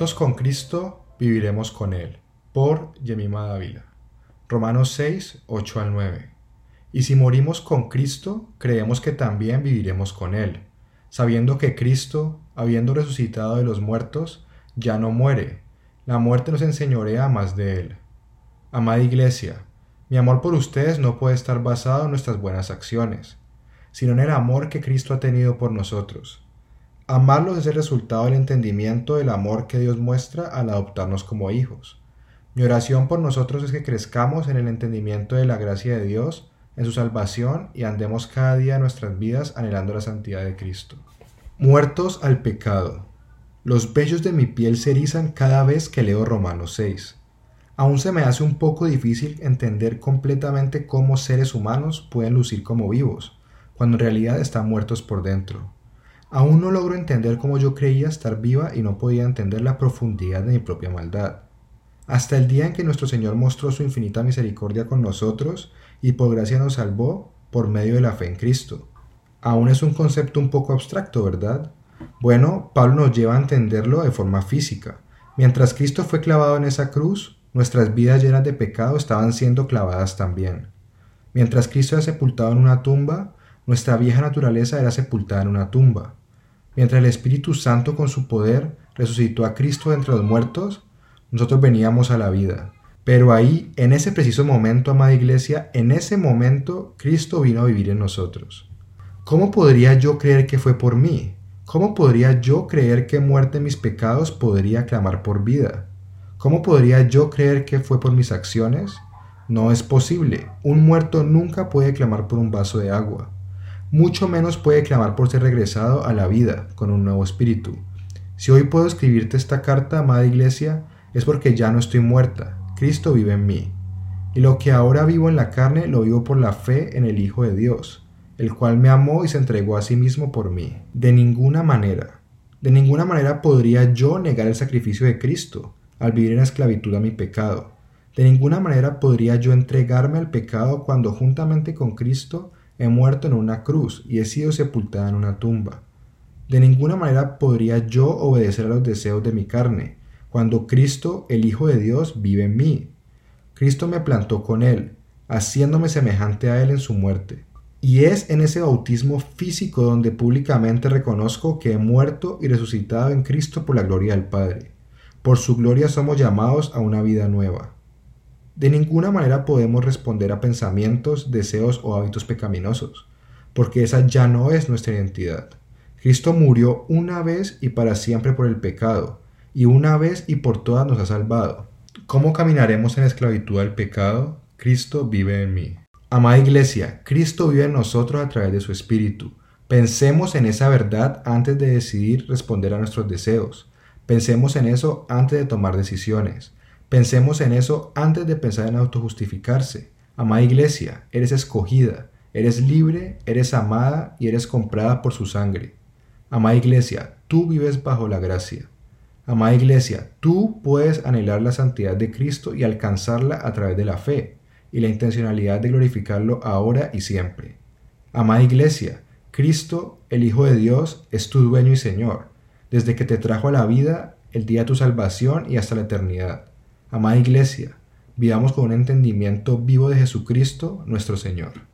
Con Cristo, viviremos con Él. Por Yemima Dávila. Romanos 6, 8 al 9. Y si morimos con Cristo, creemos que también viviremos con Él, sabiendo que Cristo, habiendo resucitado de los muertos, ya no muere. La muerte nos enseñorea más de Él. Amada Iglesia, mi amor por ustedes no puede estar basado en nuestras buenas acciones, sino en el amor que Cristo ha tenido por nosotros. Amarlos es el resultado del entendimiento del amor que Dios muestra al adoptarnos como hijos. Mi oración por nosotros es que crezcamos en el entendimiento de la gracia de Dios, en su salvación y andemos cada día en nuestras vidas anhelando la santidad de Cristo. Muertos al pecado. Los vellos de mi piel se erizan cada vez que leo Romanos 6. Aún se me hace un poco difícil entender completamente cómo seres humanos pueden lucir como vivos, cuando en realidad están muertos por dentro. Aún no logro entender cómo yo creía estar viva y no podía entender la profundidad de mi propia maldad. Hasta el día en que nuestro Señor mostró su infinita misericordia con nosotros y por gracia nos salvó por medio de la fe en Cristo. Aún es un concepto un poco abstracto, ¿verdad? Bueno, Pablo nos lleva a entenderlo de forma física. Mientras Cristo fue clavado en esa cruz, nuestras vidas llenas de pecado estaban siendo clavadas también. Mientras Cristo era sepultado en una tumba, nuestra vieja naturaleza era sepultada en una tumba. Mientras el Espíritu Santo con su poder resucitó a Cristo entre los muertos, nosotros veníamos a la vida. Pero ahí, en ese preciso momento, amada iglesia, en ese momento Cristo vino a vivir en nosotros. ¿Cómo podría yo creer que fue por mí? ¿Cómo podría yo creer que muerte mis pecados podría clamar por vida? ¿Cómo podría yo creer que fue por mis acciones? No es posible. Un muerto nunca puede clamar por un vaso de agua mucho menos puede clamar por ser regresado a la vida con un nuevo espíritu. Si hoy puedo escribirte esta carta, amada iglesia, es porque ya no estoy muerta, Cristo vive en mí. Y lo que ahora vivo en la carne lo vivo por la fe en el Hijo de Dios, el cual me amó y se entregó a sí mismo por mí. De ninguna manera, de ninguna manera podría yo negar el sacrificio de Cristo al vivir en esclavitud a mi pecado. De ninguna manera podría yo entregarme al pecado cuando juntamente con Cristo he muerto en una cruz y he sido sepultada en una tumba. De ninguna manera podría yo obedecer a los deseos de mi carne, cuando Cristo, el Hijo de Dios, vive en mí. Cristo me plantó con Él, haciéndome semejante a Él en su muerte. Y es en ese bautismo físico donde públicamente reconozco que he muerto y resucitado en Cristo por la gloria del Padre. Por su gloria somos llamados a una vida nueva. De ninguna manera podemos responder a pensamientos, deseos o hábitos pecaminosos, porque esa ya no es nuestra identidad. Cristo murió una vez y para siempre por el pecado, y una vez y por todas nos ha salvado. ¿Cómo caminaremos en esclavitud al pecado? Cristo vive en mí. Amada Iglesia, Cristo vive en nosotros a través de su Espíritu. Pensemos en esa verdad antes de decidir responder a nuestros deseos. Pensemos en eso antes de tomar decisiones. Pensemos en eso antes de pensar en autojustificarse. Amada iglesia, eres escogida, eres libre, eres amada y eres comprada por su sangre. Amada iglesia, tú vives bajo la gracia. Amada iglesia, tú puedes anhelar la santidad de Cristo y alcanzarla a través de la fe y la intencionalidad de glorificarlo ahora y siempre. Amada iglesia, Cristo, el Hijo de Dios, es tu dueño y Señor, desde que te trajo a la vida el día de tu salvación y hasta la eternidad. Amada Iglesia, vivamos con un entendimiento vivo de Jesucristo nuestro Señor.